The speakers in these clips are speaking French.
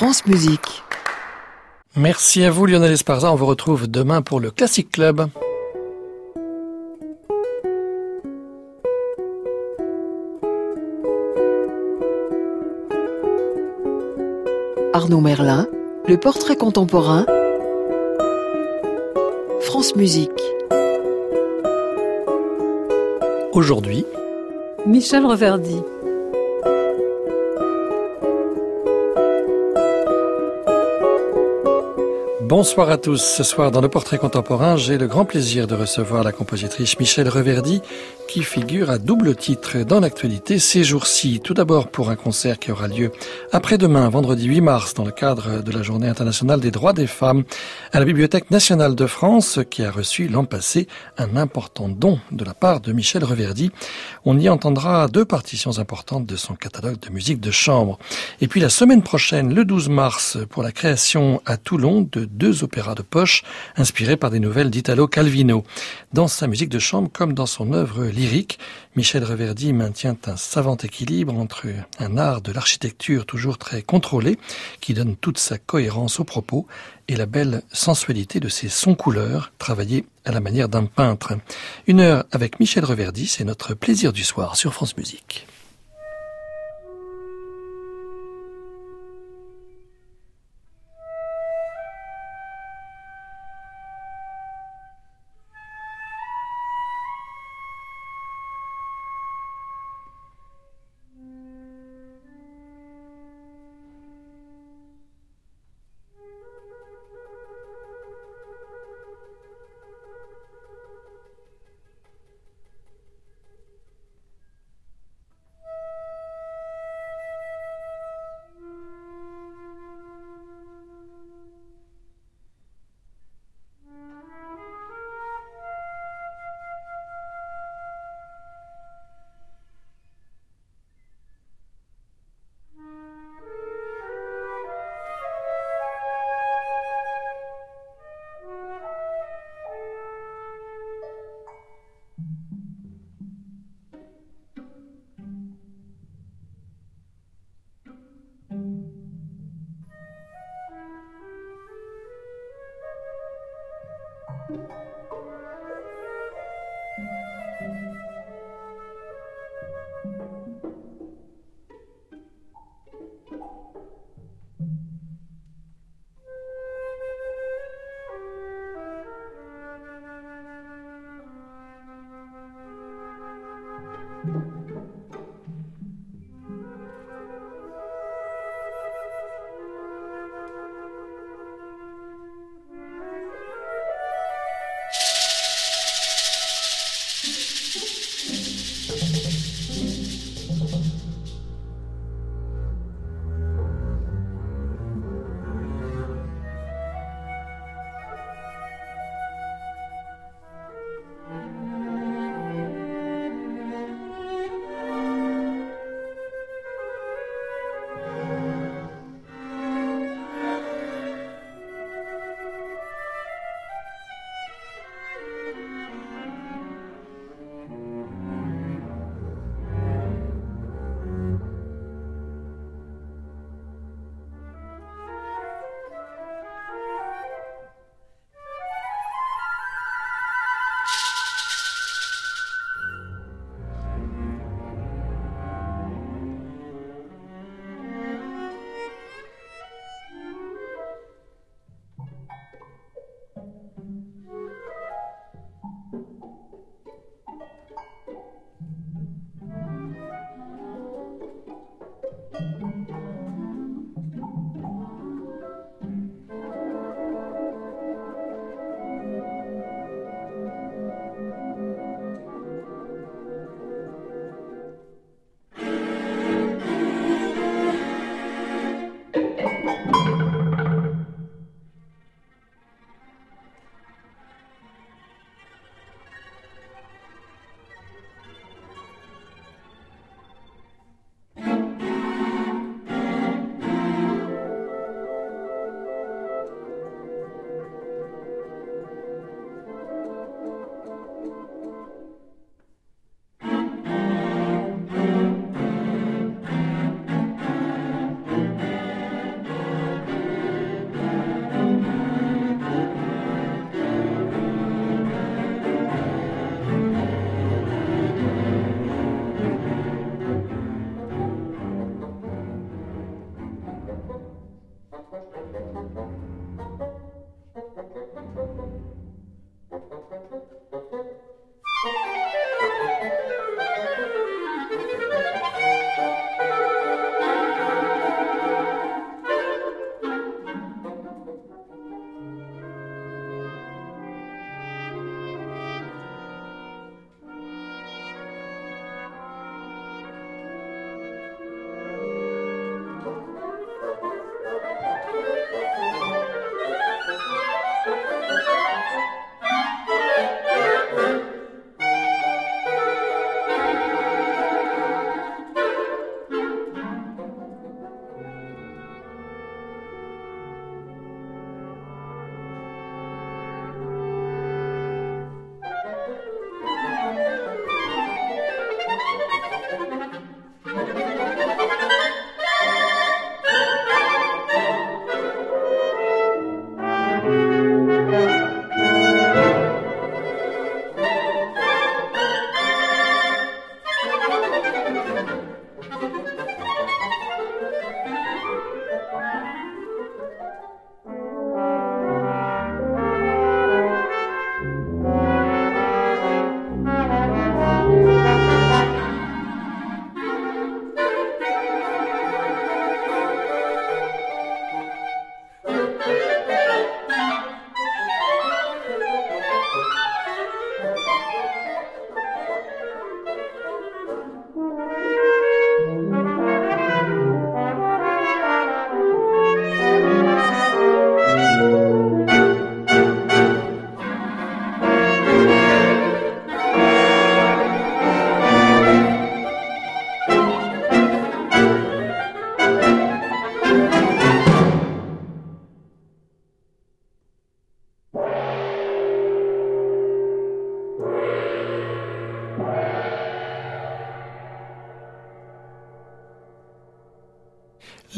France Musique. Merci à vous Lionel Esparza, on vous retrouve demain pour le Classic Club. Arnaud Merlin, le portrait contemporain. France Musique. Aujourd'hui, Michel Reverdy. Bonsoir à tous. Ce soir, dans le portrait contemporain, j'ai le grand plaisir de recevoir la compositrice Michel Reverdy, qui figure à double titre dans l'actualité ces jours-ci. Tout d'abord pour un concert qui aura lieu après-demain, vendredi 8 mars, dans le cadre de la Journée internationale des droits des femmes, à la Bibliothèque nationale de France, qui a reçu l'an passé un important don de la part de Michel Reverdy. On y entendra deux partitions importantes de son catalogue de musique de chambre. Et puis la semaine prochaine, le 12 mars, pour la création à Toulon de deux opéras de poche inspirés par des nouvelles d'Italo Calvino. Dans sa musique de chambre comme dans son œuvre lyrique, Michel Reverdy maintient un savant équilibre entre un art de l'architecture toujours très contrôlé, qui donne toute sa cohérence au propos, et la belle sensualité de ses sons couleurs, travaillés à la manière d'un peintre. Une heure avec Michel Reverdy, c'est notre plaisir du soir sur France Musique.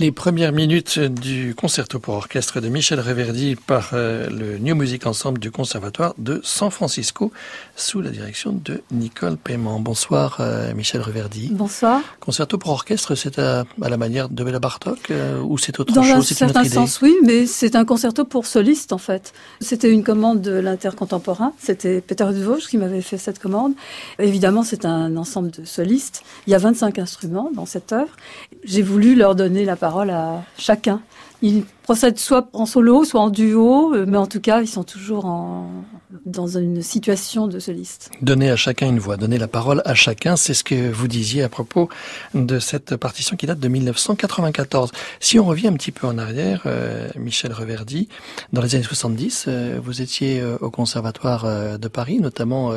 Les premières minutes du concerto pour orchestre de Michel Reverdy par euh, le New Music Ensemble du Conservatoire de San Francisco sous la direction de Nicole Paiement. Bonsoir euh, Michel Reverdy. Bonsoir. Concerto pour orchestre, c'est à, la manière de Béla Bartok euh, ou c'est autre chose? Dans un certain sens, oui, mais c'est un concerto pour soliste en fait. C'était une commande de l'intercontemporain. C'était Peter Vosges qui m'avait fait cette commande. Évidemment, c'est un ensemble de solistes. Il y a 25 instruments dans cette œuvre. J'ai voulu leur donner la parole à chacun. Ils procèdent soit en solo, soit en duo, euh, mais en tout cas, ils sont toujours en, dans une situation de soliste. Donner à chacun une voix, donner la parole à chacun, c'est ce que vous disiez à propos de cette partition qui date de 1994. Si on revient un petit peu en arrière, euh, Michel Reverdy, dans les années 70, euh, vous étiez au Conservatoire de Paris, notamment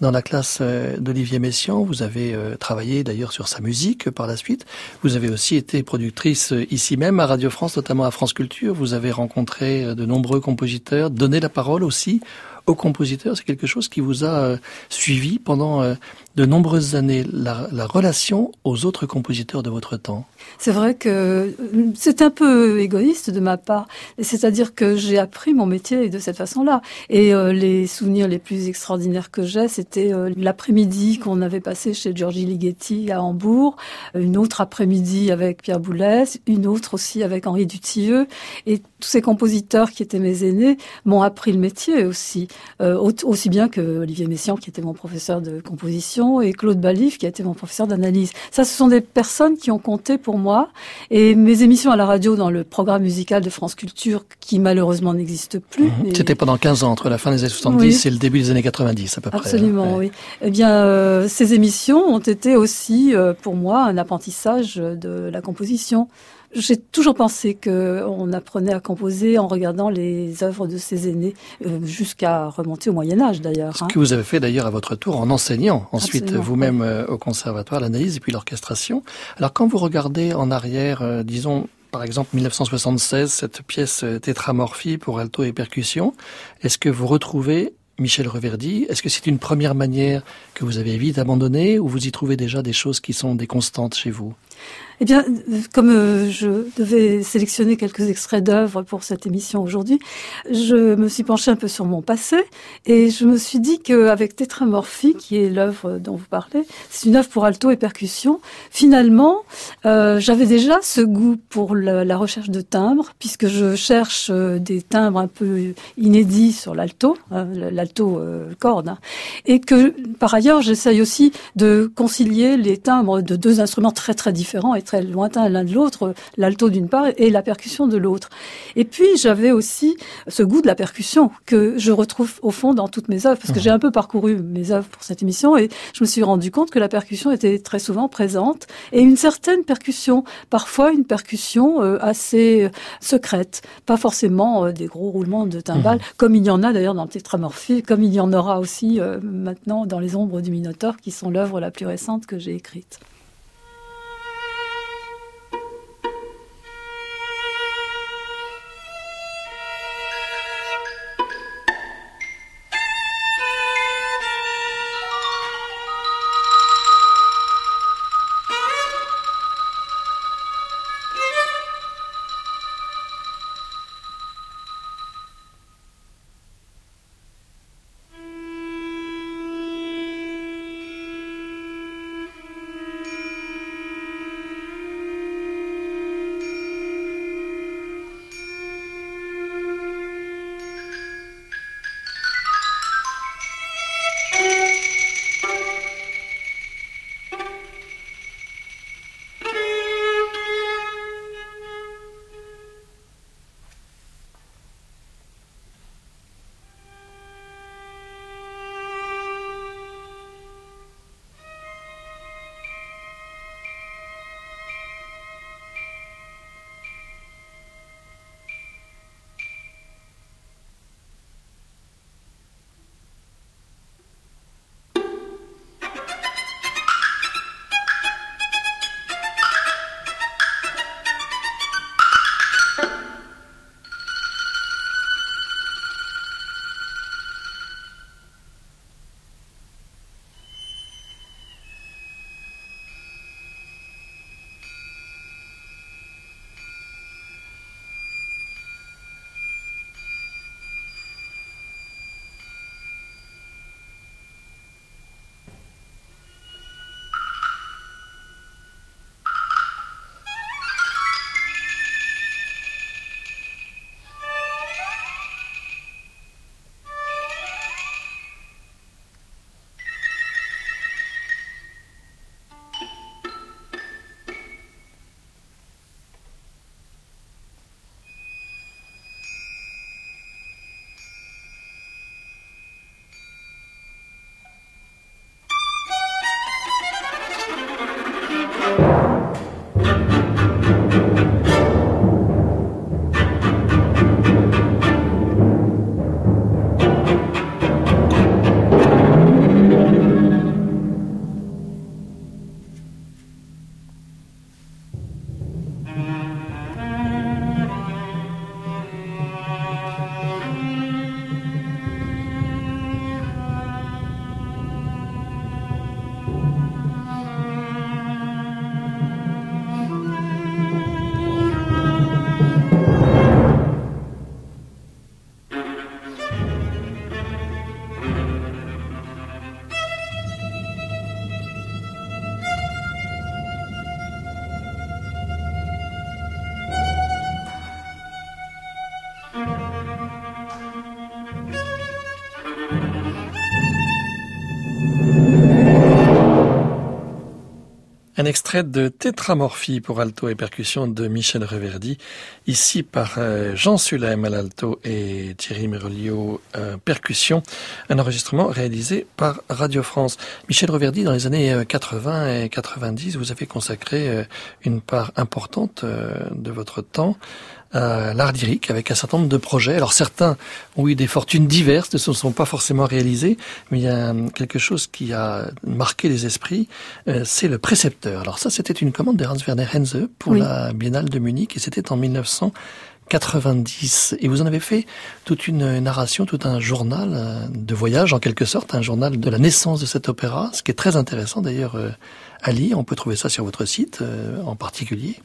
dans la classe d'Olivier Messiaen. Vous avez travaillé d'ailleurs sur sa musique par la suite. Vous avez aussi été productrice ici même à Radio France, notamment à France Vous avez rencontré euh, de nombreux compositeurs, donné la parole aussi aux compositeurs. C'est quelque chose qui vous a euh, suivi pendant euh, de nombreuses années, la, relation aux autres compositeurs de votre temps. C'est vrai que c'est un peu égoïste de ma part. C'est-à-dire que j'ai appris mon métier de cette façon-là. Et les souvenirs les plus extraordinaires que j'ai, c'était l'après-midi qu'on avait passé chez Giorgi Ligeti à Hambourg, une autre après-midi avec Pierre Boulez, une autre aussi avec Henri Dutilleux. Et tous ces compositeurs qui étaient mes aînés m'ont appris le métier aussi. Euh, aussi bien que Olivier Messiaen, qui était mon professeur de composition, et Claude Balif, qui a été mon professeur d'analyse. Ça, ce sont des personnes qui ont compté pour moi. Et mes émissions à la radio dans le programme musical de France Culture, qui malheureusement n'existe plus. Mhm. C'était pendant 15 ans, entre la fin des années 70 et le début des années 90 à peu près. Absolument, oui. Eh bien, euh, ces émissions ont été aussi euh, pour moi un apprentissage de la composition. J'ai toujours pensé qu'on apprenait à composer en regardant les œuvres de ses aînés, euh, jusqu'à remonter au Moyen Âge d'ailleurs. Ce hein. que vous avez fait d'ailleurs à votre tour en enseignant ensuite vous-même euh, au conservatoire l'analyse et puis l'orchestration. Alors quand vous regardez en arrière, euh, disons par exemple 1976, cette pièce Tétramorphie pour alto et percussion, est-ce que vous retrouvez Michel Reverdy, est-ce que c'est une première manière que vous avez vite abandonnée ou vous y trouvez déjà des choses qui sont des constantes chez vous? Eh bien, comme euh, je devais sélectionner quelques extraits d'œuvres pour cette émission aujourd'hui, je me suis penchée un peu sur mon passé et je me suis dit qu'avec Tétramorphie, qui est l'œuvre dont vous parlez, c'est une œuvre pour alto et percussion. Finalement, euh, j'avais déjà ce goût pour la, recherche de timbres, puisque je cherche euh, des timbres un peu inédits sur l'alto, hein, l'alto corde, hein. et que par ailleurs, j'essaye aussi de concilier les timbres de deux instruments très très différents et très lointains l'un de l'autre, l'alto d'une part et la percussion de l'autre. Et puis j'avais aussi ce goût de la percussion que je retrouve au fond dans toutes mes œuvres, parce que j'ai un peu parcouru mes œuvres pour cette émission et je me suis rendu compte que la percussion était très souvent présente et une certaine percussion, parfois une percussion euh, assez secrète, pas forcément euh, des gros roulements de timbales, mmh. comme il y en a d'ailleurs dans le Tétramorphie, comme il y en aura aussi euh, maintenant dans Les Ombres du Minotaure, qui sont l'œuvre la plus récente que j'ai écrite. Un extrait de Tétramorphie pour alto et percussion de Michel Reverdy, ici par euh, Jean Sulem à l'alto et Thierry Merlio à percussion, un enregistrement réalisé par Radio France. Michel Reverdy, dans les années 80 euh, et 90, vous avez consacré euh, une part importante de votre temps à l'art lyrique avec un certain nombre de projets. Alors certains ont eu des fortunes diverses, ne se sont pas forcément réalisés, mais il y a quelque chose qui a marqué les esprits, euh, c'est le précepteur. Alors ça, c'était une commande de Hans Werner Henze pour la Biennale de Munich et c'était en 1990. Et vous en avez fait toute une narration, tout un journal euh, de voyage en quelque sorte, un journal de la naissance de cet opéra, ce qui est très intéressant d'ailleurs euh, à lire. On peut trouver ça sur votre site euh, en particulier.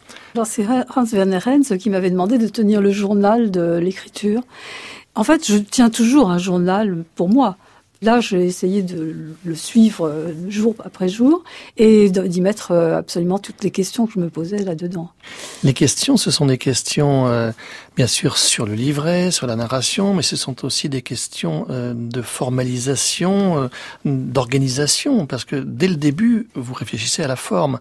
c'est Hans Werner Henz qui m'avait demandé de tenir le journal de l'écriture. En fait, je tiens toujours un journal pour moi. Là, j'ai essayé de le suivre euh, jour après jour et d'y mettre euh, absolument toutes les questions que je me posais là-dedans. Les questions, ce sont des questions, euh, bien sûr, sur le livret, sur la narration, mais ce sont aussi des questions de formalisation, d'organisation, parce que dès le début, vous réfléchissez à la forme.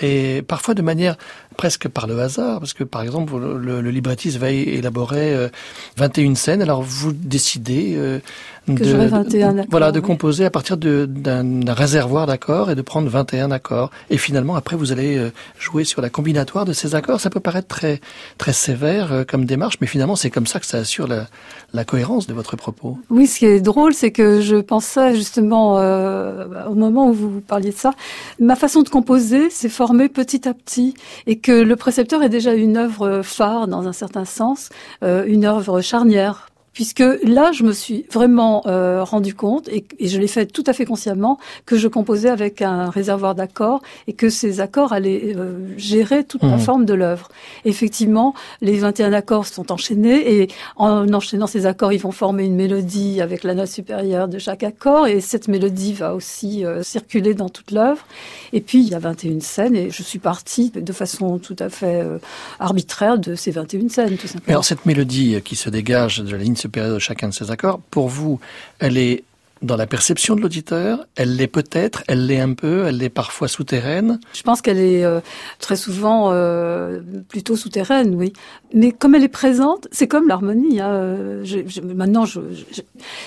Et parfois de manière presque par le hasard, parce que par exemple, le, le librettiste va élaborer 21 scènes, alors vous décidez de, 21 voilà, de composer à partir d'un réservoir d'accords et de prendre 21 accords. Et finalement, après, vous allez euh, jouer sur la combinatoire de ces accords. Ça peut paraître très, très sévère euh, comme démarche, mais finalement, c'est comme ça que ça assure la, la, cohérence de votre propos. Oui, ce qui est drôle, c'est que je pensais justement euh, au moment où vous parliez de ça, ma façon de composer s'est formée petit à petit et que le précepteur est déjà une œuvre phare dans un certain sens, une œuvre charnière puisque là, je me suis vraiment euh, rendu compte, et, je l'ai fait tout à fait consciemment, que je composais avec un réservoir d'accords et que ces accords allaient euh, gérer toute la mmh. forme de l'œuvre. Effectivement, les 21 accords sont enchaînés et en enchaînant ces accords, ils vont former une mélodie avec la note supérieure de chaque accord et cette mélodie va aussi euh, circuler dans toute l'œuvre. Et puis, il y a 21 scènes et je suis partie de façon tout à fait euh, arbitraire de ces 21 scènes, tout simplement. Mais alors, cette mélodie qui se dégage de la ligne période de chacun de ces accords, pour vous, elle est dans la perception de l'auditeur, elle l'est peut-être, elle l'est un peu, elle l'est parfois souterraine. Je pense qu'elle est euh, très souvent euh, plutôt souterraine, oui. Mais comme elle est présente, c'est comme l'harmonie. Hein. maintenant, je,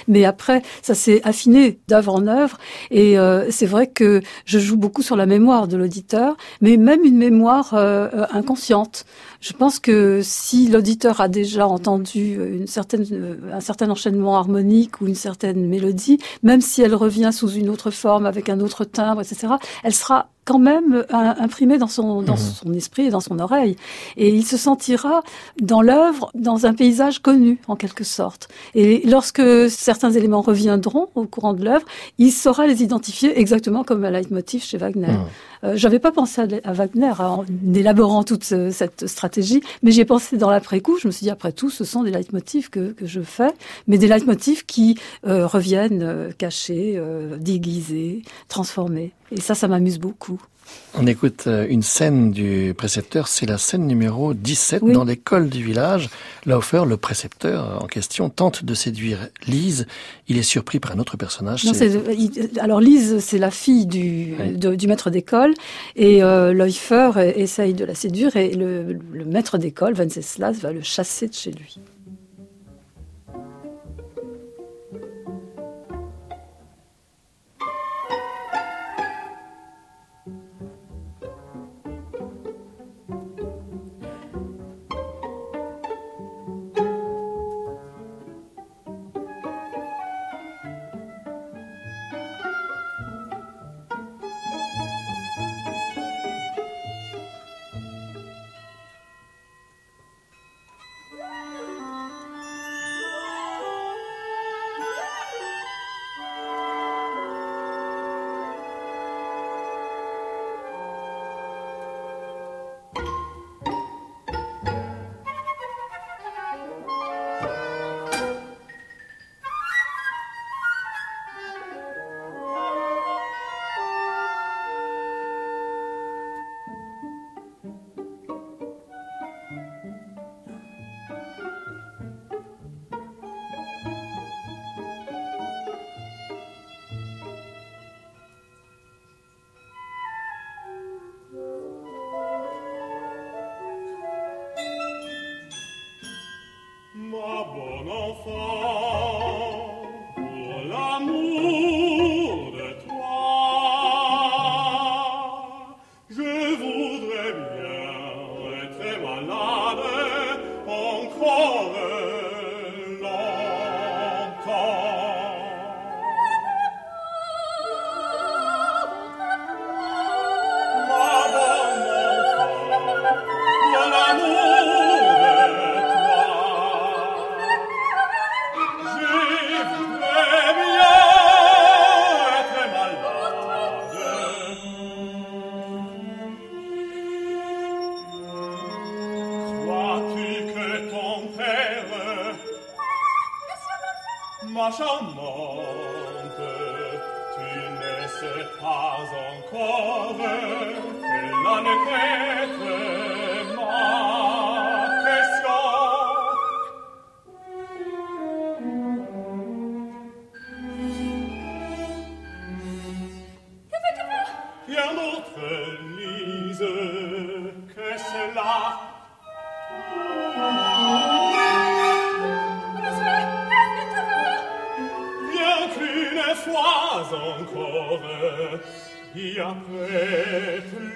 mais après, ça s'est affiné d'œuvre en œuvre, et euh, c'est vrai que je joue beaucoup sur la mémoire de l'auditeur, mais même une mémoire inconsciente. Je pense que si l'auditeur a déjà entendu un certain enchaînement harmonique ou une certaine mélodie, même si elle revient sous une autre forme, avec un autre timbre, etc., elle sera quand même euh, imprimé dans son dans mhm. son esprit et dans son oreille et il se sentira dans l'œuvre dans un paysage connu en quelque sorte et lorsque certains éléments reviendront au courant de l'œuvre il saura les identifier exactement comme un leitmotiv chez Wagner mhm. Euh, j'avais pas pensé à, Wagner en élaborant toute cette stratégie mais j'ai pensé dans l'après-coup je me suis dit après tout ce sont des leitmotifs que, que je fais mais des leitmotifs qui euh, reviennent cachés déguisés transformés et ça, ça m'amuse beaucoup. On écoute euh, une scène du précepteur, c'est la scène numéro 17 dans l'école du village. Laufer, le précepteur en question, tente de séduire Lise. Il est surpris par un autre personnage. alors Lise, c'est la fille du, du maître d'école et euh, Laufer essaye de la séduire et le, le maître d'école, Venceslas, va le chasser de chez lui.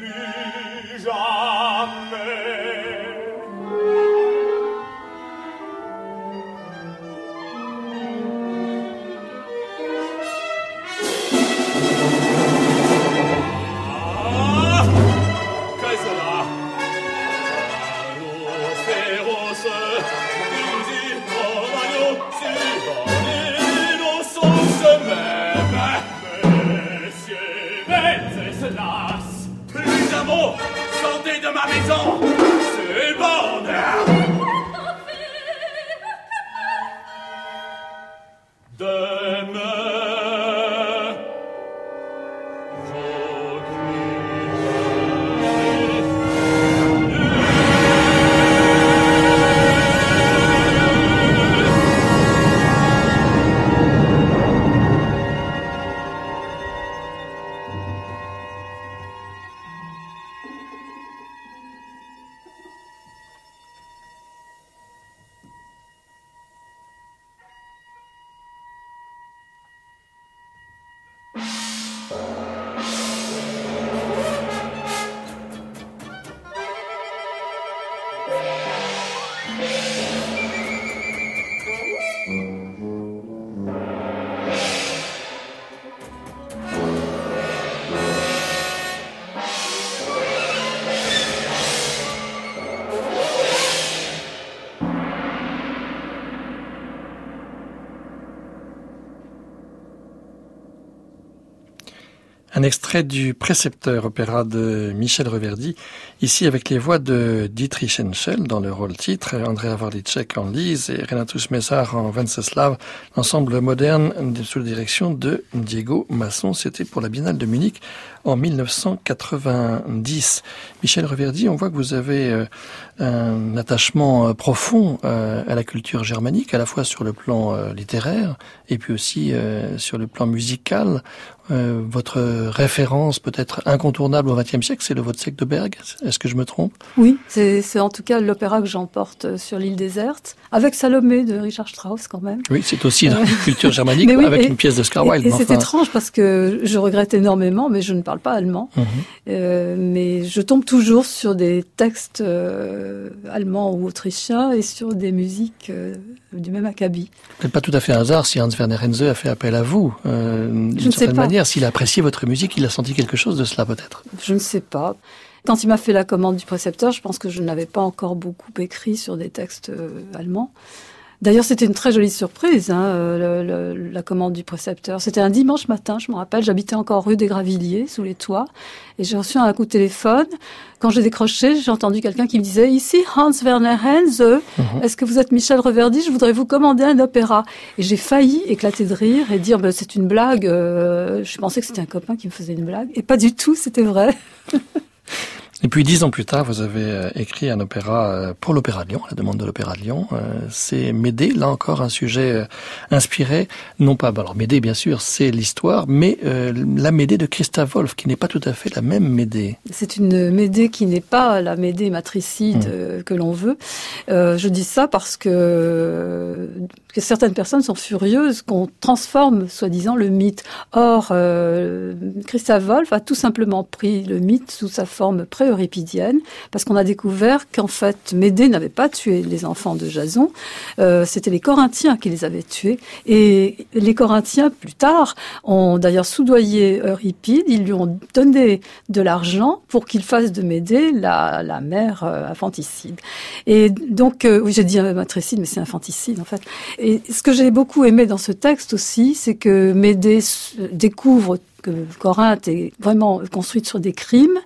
Un extrait du Précepteur, opéra de Michel Reverdy, ici avec les voix de Dietrich Henschel dans le rôle titre, Andrea Warlicek en Lise et Renatus Messar en Wenceslav, l'ensemble moderne sous la direction de Diego Masson. C'était pour la Biennale de Munich en 1990. Michel Reverdy, on voit que vous avez euh, un attachement euh, profond euh, à la culture germanique, à la fois sur le plan littéraire et puis aussi sur le plan musical. Votre référence peut-être incontournable au XXe siècle, c'est le Wozzeck de Berg. Est-ce que je me trompe? Oui, c'est en tout cas l'opéra que j'emporte sur l'île déserte, avec Salomé de Richard Strauss quand même. Oui, c'est aussi la culture germanique avec une pièce de Wilde. Et, c'est étrange parce que je regrette énormément, mais je ne parle pas allemand. Mhm. Euh, mais je tombe toujours sur des textes euh, allemands ou autrichiens et sur des musiques euh, du même acabit. Peut-être pas tout à fait un hasard si Hans Werner Henze a fait appel à vous. D'une certaine manière, s'il a apprécié votre musique, il a senti quelque chose de cela peut-être. Je ne sais pas. Quand il m'a fait la commande du précepteur, je pense que je n'avais pas encore beaucoup écrit sur des textes allemands. D'ailleurs, c'était une très jolie surprise, hein, euh, la commande du précepteur. C'était un dimanche matin, je me rappelle, j'habitais encore rue des Gravilliers, sous les toits, et j'ai reçu un coup de téléphone. Quand j'ai décroché, j'ai entendu quelqu'un qui me disait, ici Hans Werner Henze, mhm. est-ce que vous êtes Michel Reverdy? Je voudrais vous commander un opéra. Et j'ai failli éclater de rire et dire, ben, c'est une blague. Euh, je pensais que c'était un copain qui me faisait une blague. Et pas du tout, c'était vrai. Et puis dix ans plus tard, vous avez euh, écrit un opéra euh, pour l'Opéra de Lyon, la demande de l'Opéra de Lyon. Euh, c'est Médée, là encore un sujet inspiré, non pas, alors Médée bien sûr, c'est l'histoire, mais la Médée de Christophe Wolff, qui n'est pas tout à fait la même Médée. C'est une Médée qui n'est pas la Médée matricide mmh. que l'on veut. je dis ça parce que, que certaines personnes sont furieuses qu'on transforme soi-disant le mythe. Or, Christophe Wolff a tout simplement pris le mythe sous sa forme pré euripidienne, parce qu'on a découvert qu'en fait, Médée n'avait pas tué les enfants de Jason, euh, c'était les Corinthiens qui les avaient tués. Et les Corinthiens, plus tard, ont d'ailleurs soudoyé Euripide, ils lui ont donné de l'argent pour qu'il fasse de Médée la, la mère euh, infanticide. Et donc, euh, oui, j'ai dit matricide, mais c'est infanticide en fait. Et ce que j'ai beaucoup aimé dans ce texte aussi, c'est que Médée découvre que Corinthe est vraiment construite sur des crimes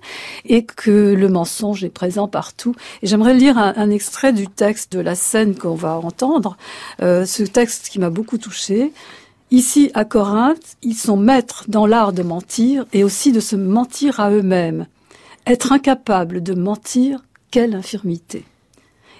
et que le mensonge est présent partout. Et j'aimerais lire un, extrait du texte de la scène qu'on va entendre, euh, ce texte qui m'a beaucoup touché. Ici, à Corinthe, ils sont maîtres dans l'art de mentir et aussi de se mentir à eux-mêmes. Être incapable de mentir, quelle infirmité.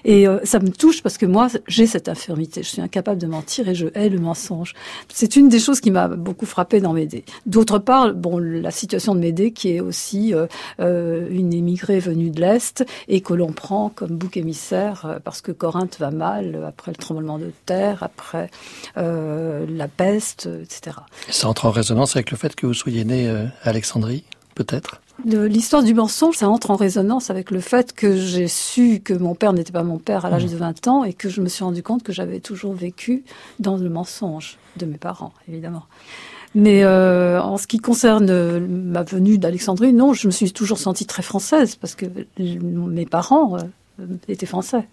Et euh, ça me touche parce que moi, j'ai cette infirmité. Je suis incapable de mentir et je hais le mensonge. C'est une des choses qui m'a beaucoup frappé dans Médée. D'autre part, bon, la situation de Médée qui est aussi euh, euh, une émigrée venue de l'Est et que l'on prend comme bouc émissaire parce que Corinthe va mal après le tremblement de terre, après la peste, etc. Ça entre en résonance avec le fait que vous soyez né à Alexandrie, peut-être? L'histoire du mensonge, ça entre en résonance avec le fait que j'ai su que mon père n'était pas mon père à l'âge mmh. de 20 ans et que je me suis rendu compte que j'avais toujours vécu dans le mensonge de mes parents, évidemment. Mais euh, en ce qui concerne ma venue d'Alexandrie, non, je me suis toujours sentie très française parce que mes parents euh, étaient français.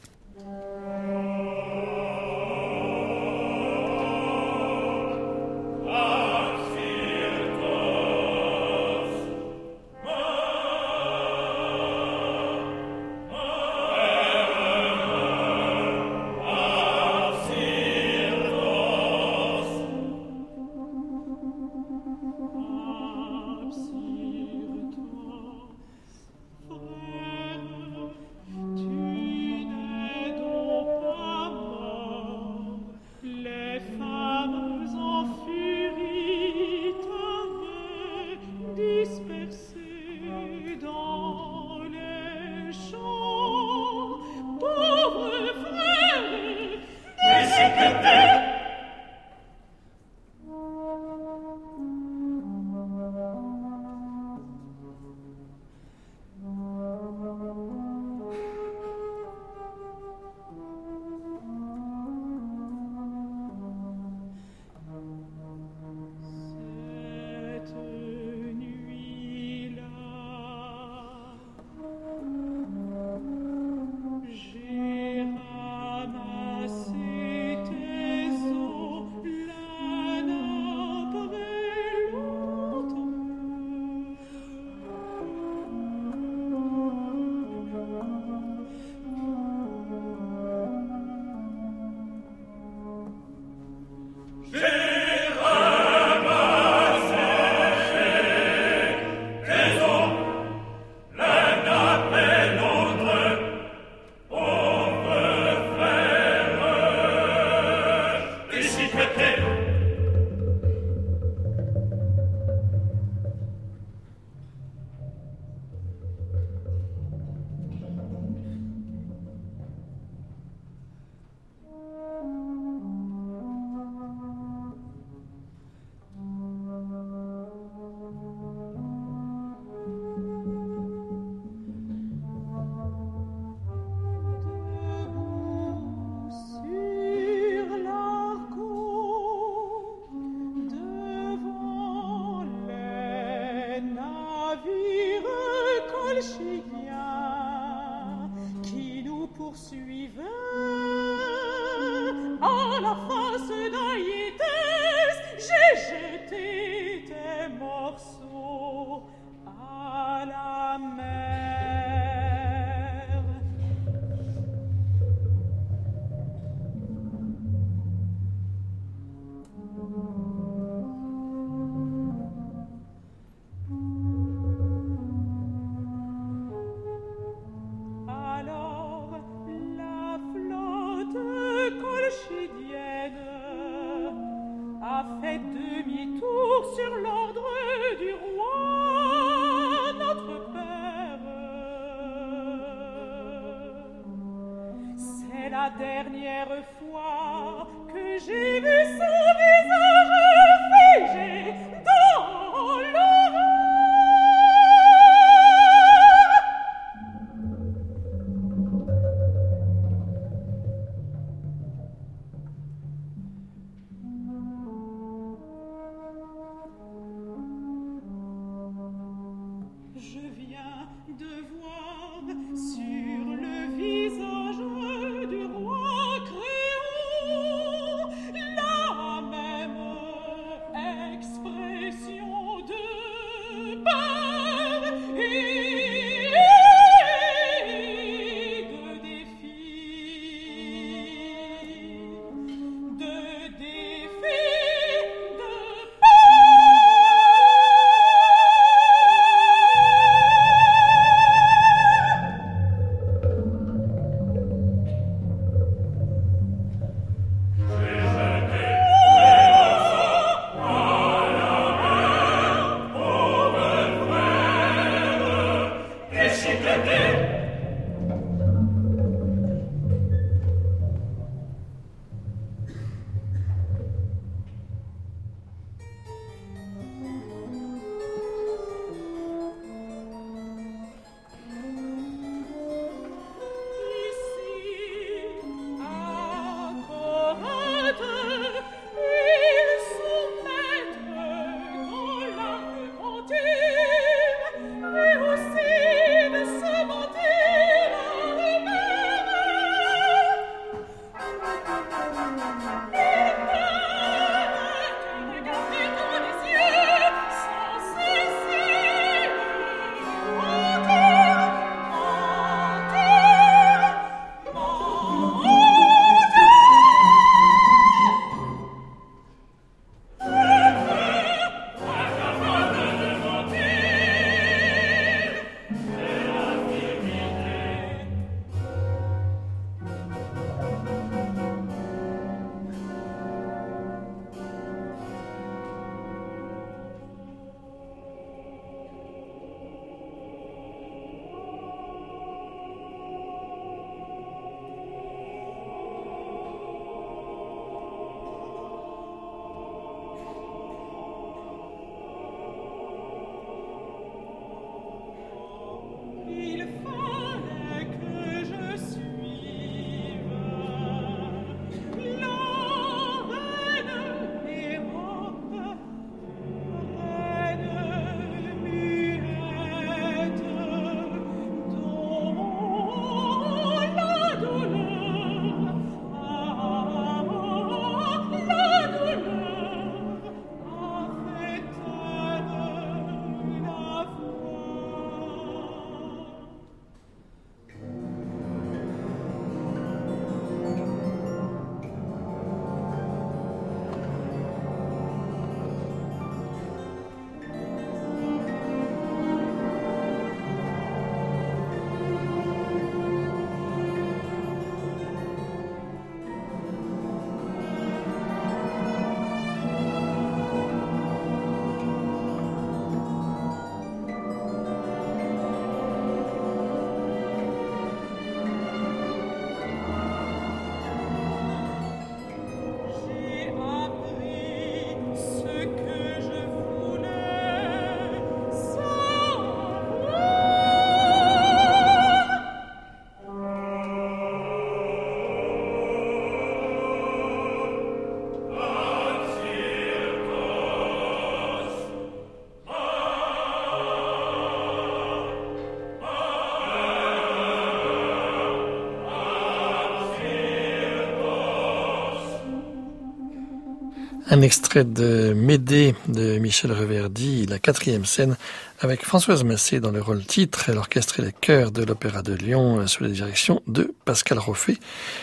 Un extrait de Médée de Michel Reverdy, la quatrième scène, avec Françoise Massé dans le rôle titre, l'orchestre et les chœurs de l'Opéra de Lyon sous la direction de Pascal Roffet.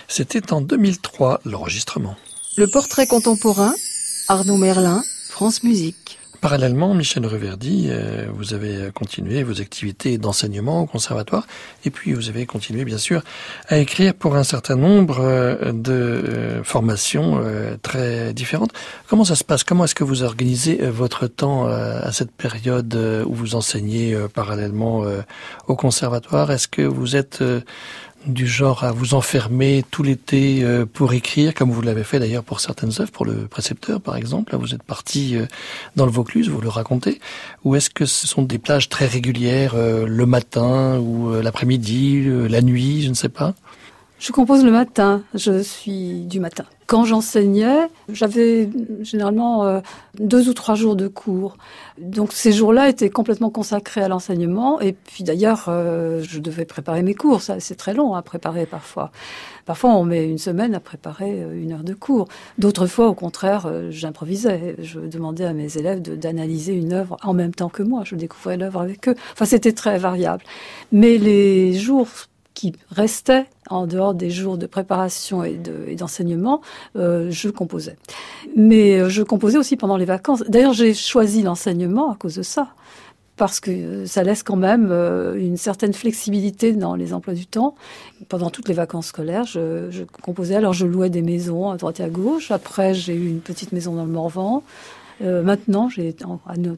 C'était en 2003 l'enregistrement. Le portrait contemporain, Arnaud Merlin, France Musique. Parallèlement, Michel Reverdy, euh, vous avez continué vos activités d'enseignement au conservatoire et puis vous avez continué bien sûr à écrire pour un certain nombre euh, de euh, formations très différentes. Comment ça se passe? Comment est-ce que vous organisez votre temps à cette période où vous enseignez parallèlement au conservatoire? Est-ce que vous êtes du genre à vous enfermer tout l'été euh, pour écrire, comme vous l'avez fait d'ailleurs pour certaines œuvres, pour le précepteur par exemple. Là, vous êtes parti euh, dans le Vaucluse, vous le racontez. Ou est-ce que ce sont des plages très régulières, euh, le matin ou l'après-midi, la nuit, je ne sais pas? Je compose le matin, je suis du matin. Quand j'enseignais, j'avais généralement euh, deux ou trois jours de cours. Donc ces jours-là étaient complètement consacrés à l'enseignement. Et puis d'ailleurs, euh, je devais préparer mes cours. C'est très long à préparer parfois. Parfois, on met une semaine à préparer euh, une heure de cours. D'autres fois, au contraire, j'improvisais. Je demandais à mes élèves d'analyser une œuvre en même temps que moi. Je découvrais l'œuvre avec eux. Enfin, c'était très variable. Mais les jours qui restait en dehors des jours de préparation et d'enseignement, euh, je composais. Mais euh, je composais aussi pendant les vacances. D'ailleurs, j'ai choisi l'enseignement à cause de ça parce que ça laisse quand même euh, une certaine flexibilité dans les emplois du temps. Pendant toutes les vacances scolaires, je, je composais. Alors, je louais des maisons à droite et à gauche. Après, j'ai eu une petite maison dans le Morvan. Euh, maintenant, j'ai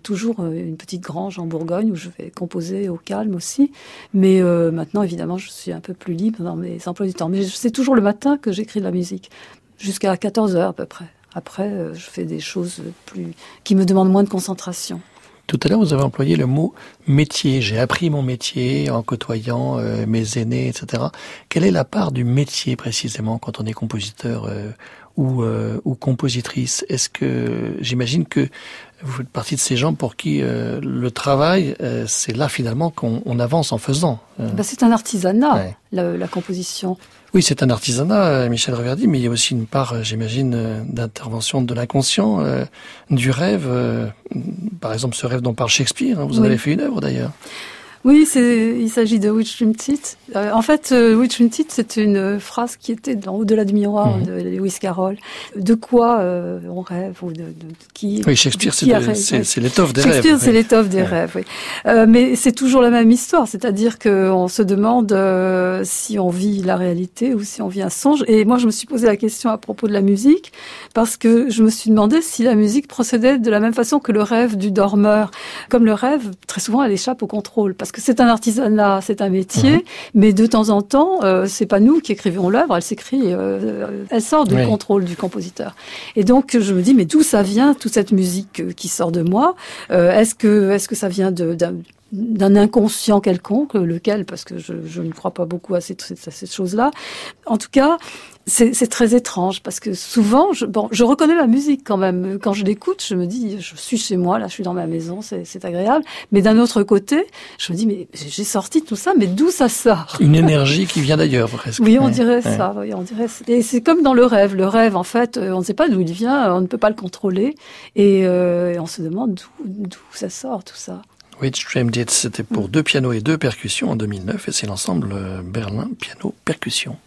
toujours euh, une petite grange en Bourgogne où je vais composer au calme aussi. Mais euh, maintenant, évidemment, je suis un peu plus libre dans mes emplois du temps. Mais c'est toujours le matin que j'écris de la musique, jusqu'à 14 heures à peu près. Après, je fais des choses plus qui me demandent moins de concentration. Tout à l'heure, vous avez employé le mot métier. J'ai appris mon métier en côtoyant mes aînés, etc. Quelle est la part du métier précisément quand on est compositeur ou, euh, ou compositrice? Est-ce que j'imagine que vous faites partie de ces gens pour qui euh, le travail, euh, c'est là finalement qu'on avance en faisant bah, C'est un artisanat, la, la, composition. Oui, c'est un artisanat, Michel Reverdy, mais il y a aussi une part, j'imagine, d'intervention de l'inconscient, du rêve. par exemple, ce rêve dont parle Shakespeare, hein, vous en avez fait une œuvre d'ailleurs. Oui, il s'agit de Which Dream euh, en fait, euh, Which Dream c'est une phrase qui était dans Au-delà du miroir mhm. de Lewis Carroll. De quoi euh, on rêve ou de, de, qui Oui, Shakespeare, c'est l'étoffe des rêves. Shakespeare, c'est l'étoffe des rêves, oui. Euh, mais c'est toujours la même histoire, c'est-à-dire qu'on se demande euh, si on vit la réalité ou si on vit un songe. Et moi, je me suis posé la question à propos de la musique, parce que je me suis demandé si la musique procédait de la même façon que le rêve du dormeur. Comme le rêve, très souvent, elle échappe au contrôle, parce que c'est un artisanat, c'est un métier, mhm. mais de temps en temps, euh, c'est pas nous qui écrivons l'œuvre, elle s'écrit, euh, elle sort du contrôle du compositeur. Et donc je me dis, mais d'où ça vient toute cette musique euh, qui sort de moi? Est-ce que est-ce que ça vient d'un inconscient quelconque, lequel, parce que je, je, ne crois pas beaucoup à à cette chose-là. En tout cas, c'est très étrange parce que souvent, je, bon, je reconnais ma musique quand même. Quand je l'écoute, je me dis, je suis chez moi, là, je suis dans ma maison, c'est agréable. Mais d'un autre côté, je me dis, mais j'ai sorti tout ça, mais d'où ça sort? Une énergie qui vient d'ailleurs, presque. Oui, on dirait ça. Oui, on dirait. Et c'est comme dans le rêve. Le rêve, en fait, euh, on ne sait pas d'où il vient, on ne peut pas le contrôler, et, euh, on se demande d'où ça sort tout ça. Which Dream Did, c'était pour deux pianos et deux percussions en 2009, et c'est l'ensemble euh, Berlin piano percussion.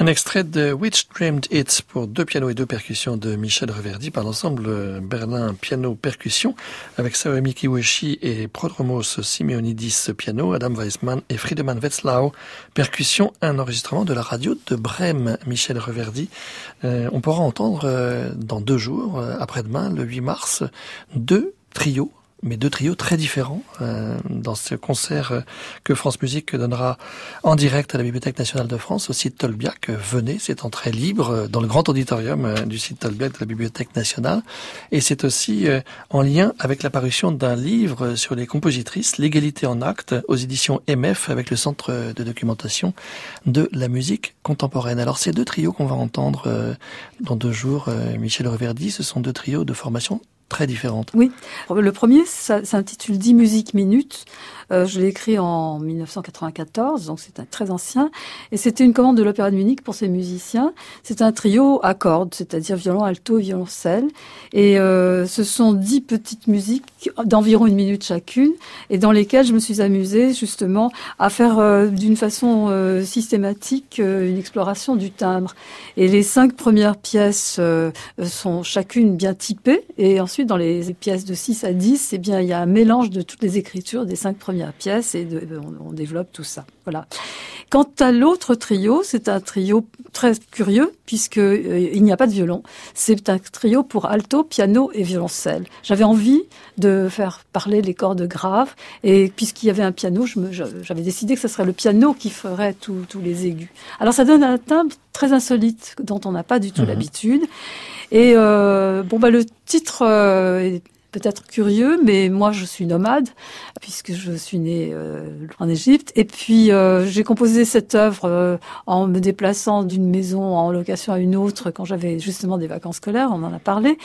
Un extrait de Which Dreamed It pour deux pianos et deux percussions de Michel Reverdy par l'ensemble Berlin Piano Percussion avec Sawami Kiweshi et Prodromos Simeonidis piano, Adam Weissmann et Friedemann Wetzlau percussion, un enregistrement de la radio de Brême, Michel Reverdy. Euh, on pourra entendre euh, dans deux jours, euh, après-demain, le 8 mars, deux trios mais deux trios très différents euh, dans ce concert euh, que France Musique donnera en direct à la Bibliothèque nationale de France au site Tolbiac. Venez, c'est entrée libre euh, dans le grand auditorium du site Tolbiac de la Bibliothèque nationale. Et c'est aussi en lien avec l'apparition d'un livre sur les compositrices, L'égalité en acte, aux éditions MF avec le Centre de documentation de la musique contemporaine. Alors ces deux trios qu'on va entendre dans deux jours, Michel Reverdy, ce sont deux trios de formation très différentes. Oui. Le premier s'intitule 10 musiques minutes. Euh, je l'ai écrit en 1994, donc c'est très ancien. Et c'était une commande de l'Opéra de Munich pour ses musiciens. C'est un trio à cordes, c'est-à-dire violon, alto violoncelle. Et euh, ce sont dix petites musiques d'environ une minute chacune, et dans lesquelles je me suis amusée justement à faire euh, d'une façon systématique une exploration du timbre. Et les cinq premières pièces sont chacune bien typées, et ensuite dans les pièces de 6 à 10, eh bien, il y a un mélange de toutes les écritures des cinq premières pièces et on, développe tout ça. Voilà. Quant à l'autre trio, c'est un trio très curieux puisque euh, il n'y a pas de violon. C'est un trio pour alto, piano et violoncelle. J'avais envie de faire parler les cordes graves et puisqu'il y avait un piano, j'avais décidé que ce serait le piano qui ferait tous les aigus. Alors ça donne un timbre très insolite dont on n'a pas du tout mhm. l'habitude. Et euh, bon bah le titre euh, est peut-être curieux, mais moi je suis nomade puisque je suis née euh, en Égypte. Et puis euh, j'ai composé cette œuvre euh, en me déplaçant d'une maison en location à une autre quand j'avais justement des vacances scolaires, on en a parlé.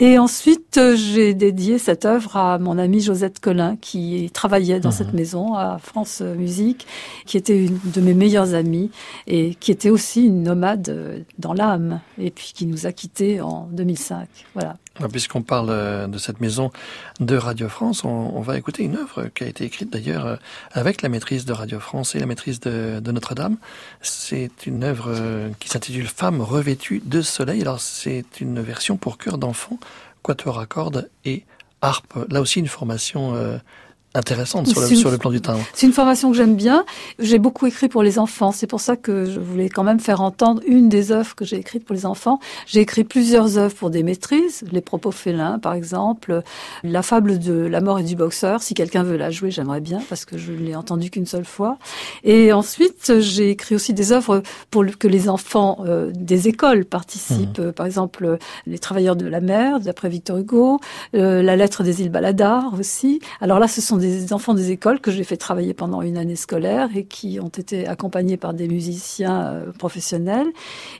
Et ensuite j'ai dédié cette œuvre à mon amie Josette Collin qui travaillait dans cette maison à France Musique, qui était une de mes meilleures amies et qui était aussi une nomade dans l'âme et puis qui nous a quittés en 2005. Voilà. Ah, puisqu'on parle de cette maison de Radio France, on va écouter une œuvre qui a été écrite d'ailleurs euh, avec la maîtrise de Radio France et la maîtrise de, Notre-Dame. C'est une œuvre euh, qui s'intitule Femme revêtue de soleil. Alors c'est une version pour chœur d'enfant, quatuor à cordes et harpe. Là aussi une formation euh, intéressante sur le, sur le, plan du timbre. C'est une formation que j'aime bien. J'ai beaucoup écrit pour les enfants. C'est pour ça que je voulais quand même faire entendre une des œuvres que j'ai écrites pour les enfants. J'ai écrit plusieurs œuvres pour des maîtrises. Les propos félins, par exemple. La fable de la mort et du boxeur. Si quelqu'un veut la jouer, j'aimerais bien parce que je ne l'ai entendue qu'une seule fois. Et ensuite, j'ai écrit aussi des œuvres pour que les enfants euh, des écoles participent. Mmh. Par exemple, Les travailleurs de la mer, d'après Victor Hugo. Euh, la lettre des îles Baladar aussi. Alors là, ce sont des enfants des écoles que j'ai fait travailler pendant une année scolaire et qui ont été accompagnés par des musiciens euh, professionnels.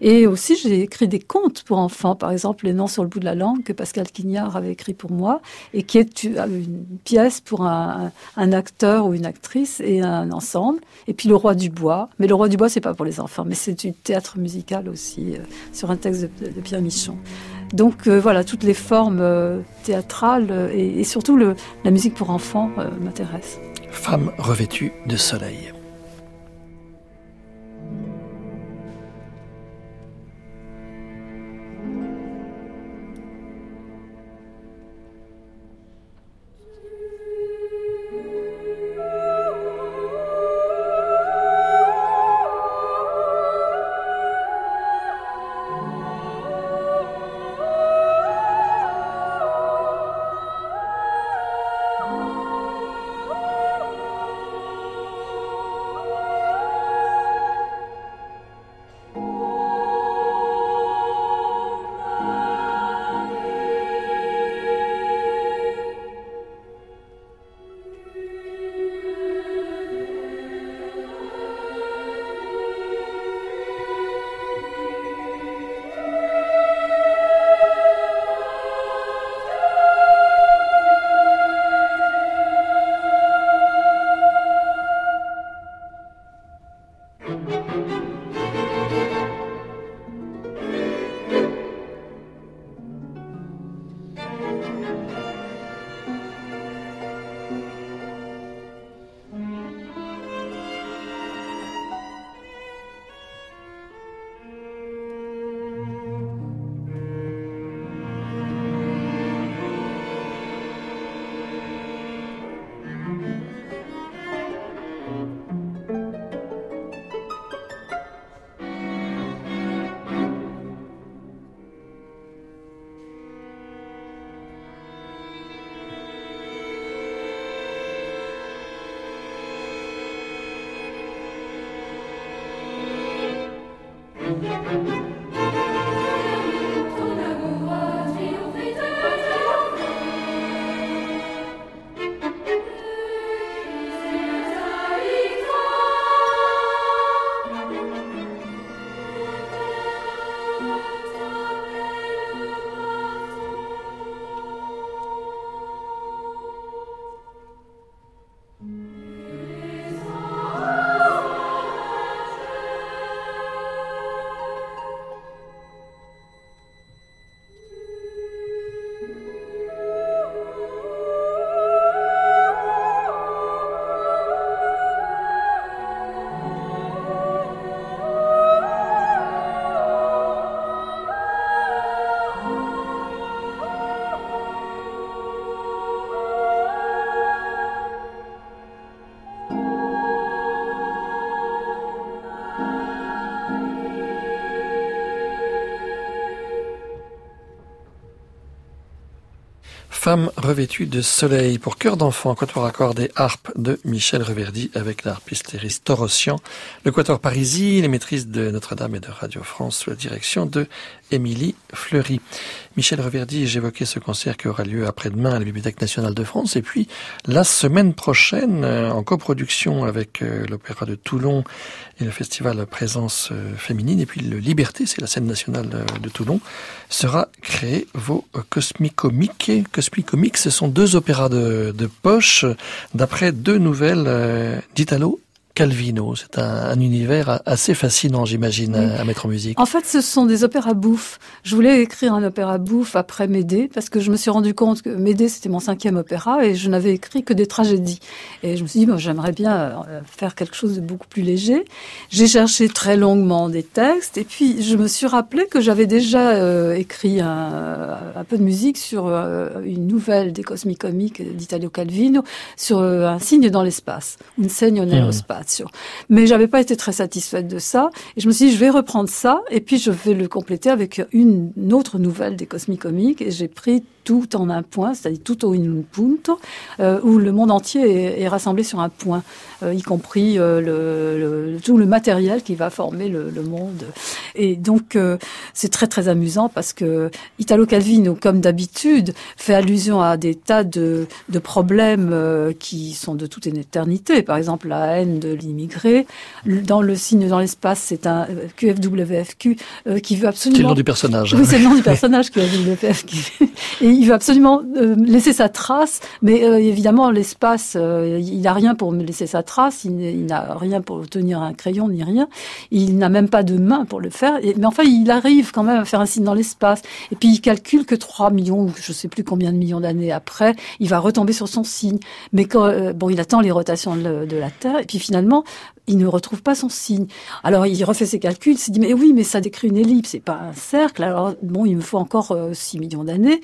Et aussi, j'ai écrit des contes pour enfants, par exemple Les noms sur le bout de la langue que Pascal Quignard avait écrit pour moi et qui est une pièce pour un, acteur ou une actrice et un ensemble. Et puis Le Roi du Bois. Mais Le Roi du Bois, c'est pas pour les enfants, mais c'est du théâtre musical aussi, euh, sur un texte de, Pierre Michon. Donc euh, voilà, toutes les formes théâtrales et, surtout la musique pour enfants m'intéressent. Femme revêtue de soleil. Revêtue de soleil pour cœur d'enfant, quatuor à des harpes de Michel Reverdy avec l'harpiste Iris Torossian, le quatuor Parisie, les maîtrises de Notre-Dame et de Radio France sous la direction de Émilie Fleury. Michel Reverdy, j'évoquais ce concert qui aura lieu après-demain à la Bibliothèque nationale de France et puis la semaine prochaine euh, en coproduction avec euh, l'Opéra de Toulon et le Festival Présence euh, Féminine et puis le Liberté, c'est la scène nationale de Toulon, sera créé vos Cosmicomiques. Cosmicomiques, ce sont deux opéras de, de poche d'après deux nouvelles d'Italo Calvino. C'est un, univers assez fascinant, j'imagine, à, mettre en musique. En fait, ce sont des opéras bouffe. Je voulais écrire un opéra bouffe après Médée, parce que je me suis rendu compte que Médée, c'était mon cinquième opéra, et je n'avais écrit que des tragédies. Et je me suis dit, j'aimerais bien euh, faire quelque chose de beaucoup plus léger. J'ai cherché très longuement des textes, et puis je me suis rappelé que j'avais déjà euh, écrit un, un, peu de musique sur euh, une nouvelle des Cosmicomiques d'Italio Calvino, sur un signe dans l'espace, une segno nello mmh. Spazio. Mais j'avais pas été très satisfaite de ça, et je me suis dit, je vais reprendre ça, et puis je vais le compléter avec une autre nouvelle des Cosmicomiques, et j'ai pris tout en un point, c'est-à-dire tout au un punto, euh, où le monde entier est, rassemblé sur un point, euh, y compris euh, le, tout le matériel qui va former le, monde. Et donc c'est très très amusant parce que Italo Calvino, comme d'habitude, fait allusion à des tas de, de problèmes qui sont de toute une éternité. Par exemple, la haine de l'immigré. Dans le signe dans l'espace, c'est un QFWFQ qui veut absolument. C'est le nom du personnage. Oui, c'est le nom du personnage QFWFQ. Et il veut absolument euh, laisser sa trace, mais euh, évidemment l'espace, euh, il n'a rien pour laisser sa trace, il, n'a rien pour tenir un crayon ni rien, il n'a même pas de main pour le faire, mais enfin il arrive quand même à faire un signe dans l'espace, et puis il calcule que 3 millions, ou je sais plus combien de millions d'années après, il va retomber sur son signe, mais quand, bon, il attend les rotations de la Terre, et puis finalement, il ne retrouve pas son signe. Alors il refait ses calculs, il se dit mais oui, mais ça décrit une ellipse, c'est pas un cercle. Alors bon, il me faut encore 6 euh, millions d'années.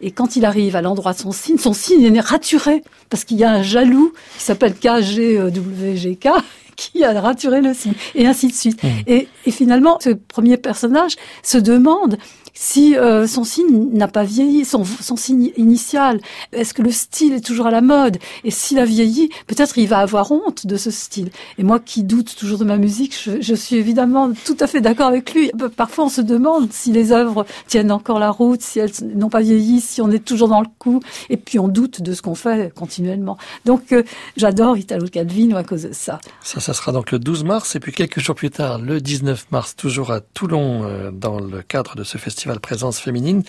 Et quand il arrive à l'endroit de son signe, son signe est raturé parce qu'il y a un jaloux qui s'appelle KGWGK qui a raturé le signe, et ainsi de suite. Mmh. Et, et, finalement, ce premier personnage se demande si euh, son signe n'a pas vieilli, son, signe initial, est-ce que le style est toujours à la mode? Et s'il a vieilli, peut-être il va avoir honte de ce style. Et moi qui doute toujours de ma musique, je, je suis évidemment tout à fait d'accord avec lui. Parfois on se demande si les œuvres tiennent encore la route, si elles n'ont pas vieilli, si on est toujours dans le coup, et puis on doute de ce qu'on fait continuellement. Donc euh, j'adore Italo Calvino à cause de ça. Ça, ça sera donc le 12 mars, et puis quelques jours plus tard, le 19 mars, toujours à Toulon, euh, dans le cadre de ce festival Présence féminine,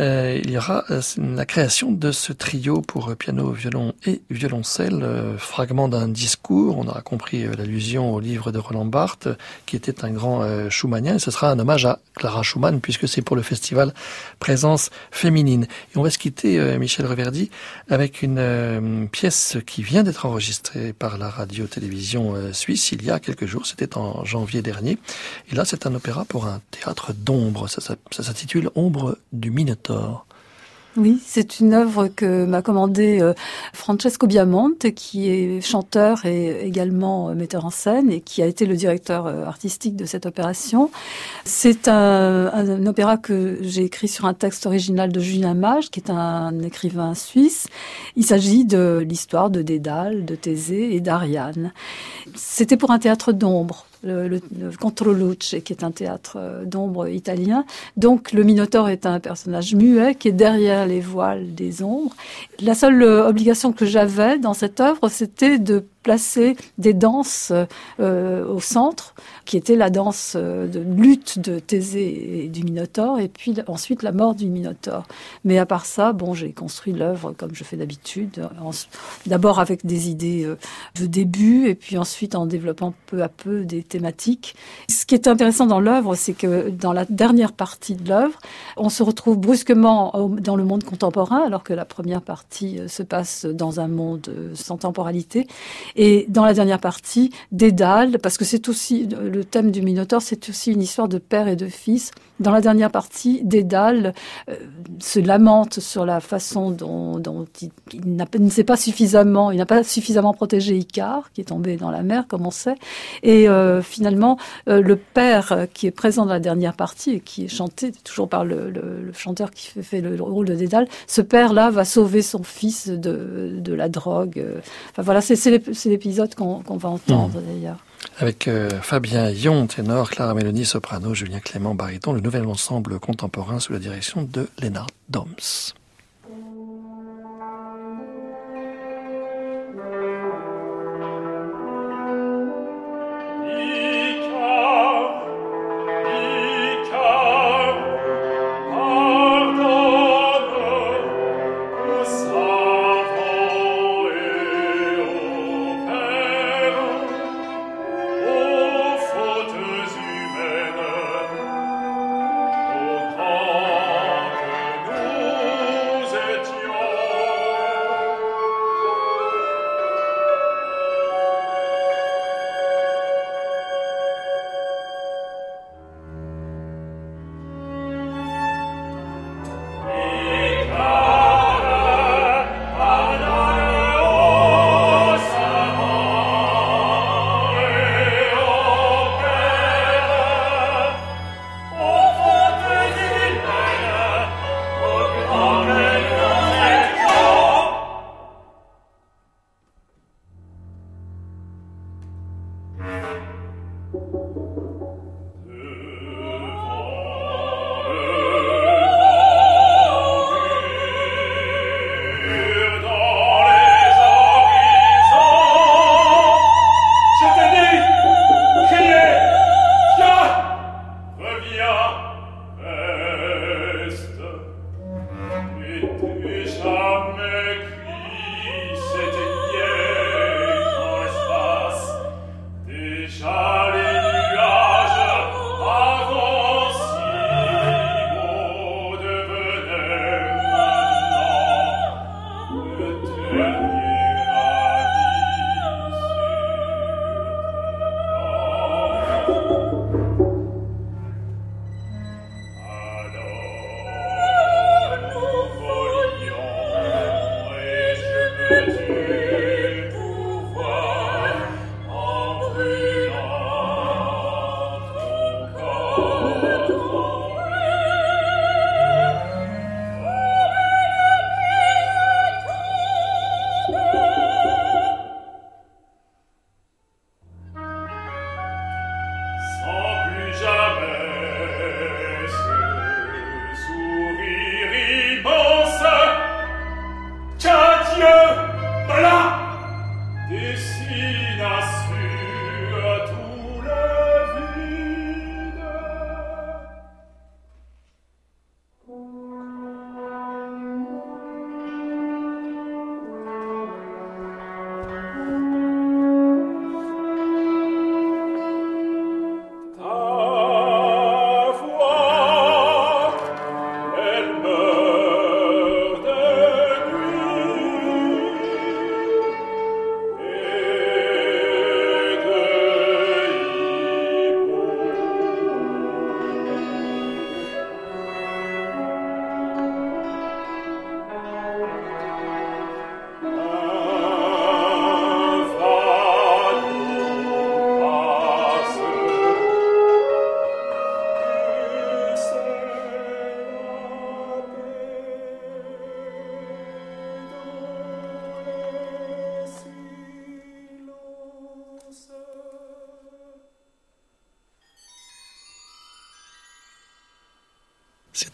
euh, il y aura euh, la création de ce trio pour piano, violon et violoncelle, euh, fragment d'un discours. On aura compris l'allusion au livre de Roland Barthes, qui était un grand Schumannien. Ce sera un hommage à Clara Schumann, puisque c'est pour le festival Présence féminine. Et on va se quitter, Michel Reverdy, avec une pièce qui vient d'être enregistrée par la radio-télévision suisse il y a quelques jours. C'était en janvier dernier. Et là, c'est un opéra pour un théâtre d'ombre. Ça, ça s'intitule Ombre du Minotaure. Oui, c'est une œuvre que m'a commandée euh, Francesco Biamonte, qui est chanteur et également euh, metteur en scène et qui a été le directeur euh, artistique de cette opération. C'est un, un, opéra que j'ai écrit sur un texte original de Julien Mage, qui est un écrivain suisse. Il s'agit de l'histoire de Dédale, de Thésée et d'Ariane. C'était pour un théâtre d'ombre le, le, qui est un théâtre euh, d'ombre italien. Donc le Minotaure est un personnage muet qui est derrière les voiles des ombres. La seule euh, obligation que j'avais dans cette œuvre, c'était de placer des danses euh, au centre, qui était la danse euh, de lutte de Thésée et du Minotaure, et puis ensuite la mort du Minotaure. Mais à part ça, bon, j'ai construit l'œuvre comme je fais d'habitude, d'abord avec des idées euh, de début, et puis ensuite en développant peu à peu des thématiques. Ce qui est intéressant dans l'œuvre, c'est que dans la dernière partie de l'œuvre, on se retrouve brusquement dans le monde contemporain, alors que la première partie se passe dans un monde sans temporalité. Et dans la dernière partie, Dédale, parce que c'est aussi le thème du Minotaure, c'est aussi une histoire de père et de fils. Dans la dernière partie, Dédale euh, se lamente sur la façon dont, dont il, il ne s'est pas suffisamment, il n'a pas suffisamment protégé Icare, qui est tombé dans la mer, comme on sait. Et euh, finalement, euh, le père qui est présent dans la dernière partie et qui est chanté toujours par le, le, le chanteur qui fait, fait, le rôle de Dédale, ce père-là va sauver son fils de, de la drogue. Enfin voilà, c'est l'épisode qu'on va entendre mmh. d'ailleurs. Avec euh, Fabien Yon, ténor, Clara Mélanie, soprano, Julien Clément, baryton, le nouvel ensemble contemporain sous la direction de Léna Doms.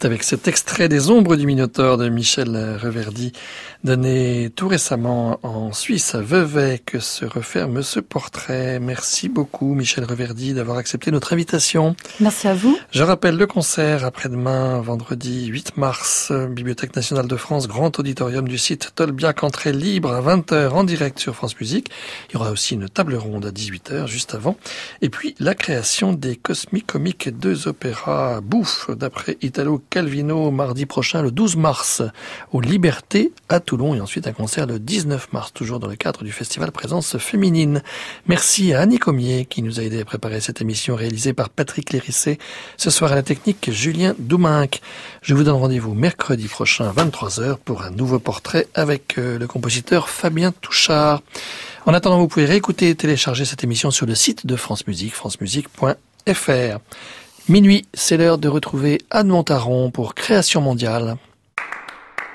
Avec cet extrait des Ombres du Minotaure de Michel Reverdy, donné tout récemment en Suisse à Vevey, que se referme ce portrait. Merci beaucoup Michel Reverdy d'avoir accepté notre invitation. Merci à vous. Je rappelle le concert après-demain, vendredi 8 mars, Bibliothèque nationale de France, grand auditorium du site Tolbiac, entrée libre à 20h en direct sur France Musique. Il y aura aussi une table ronde à 18h juste avant. Et puis la création des Cosmiques Comiques, deux opéras bouffe d'après Italo Calvino mardi prochain, le 12 mars, au Liberté à Toulon et ensuite un concert le 19 mars, toujours dans le cadre du festival Présence Féminine. Merci à Annie Comier qui nous a aidé à préparer cette émission réalisée par Patrick Lérissé. Ce soir à la technique, Julien Douminc. Je vous donne rendez-vous mercredi prochain, 23h, pour un nouveau portrait avec euh, le compositeur Fabien Touchard. En attendant, vous pouvez réécouter et télécharger cette émission sur le site de France Musique, francemusique.fr. Minuit, c'est l'heure de retrouver Anne Montaron pour Création mondiale.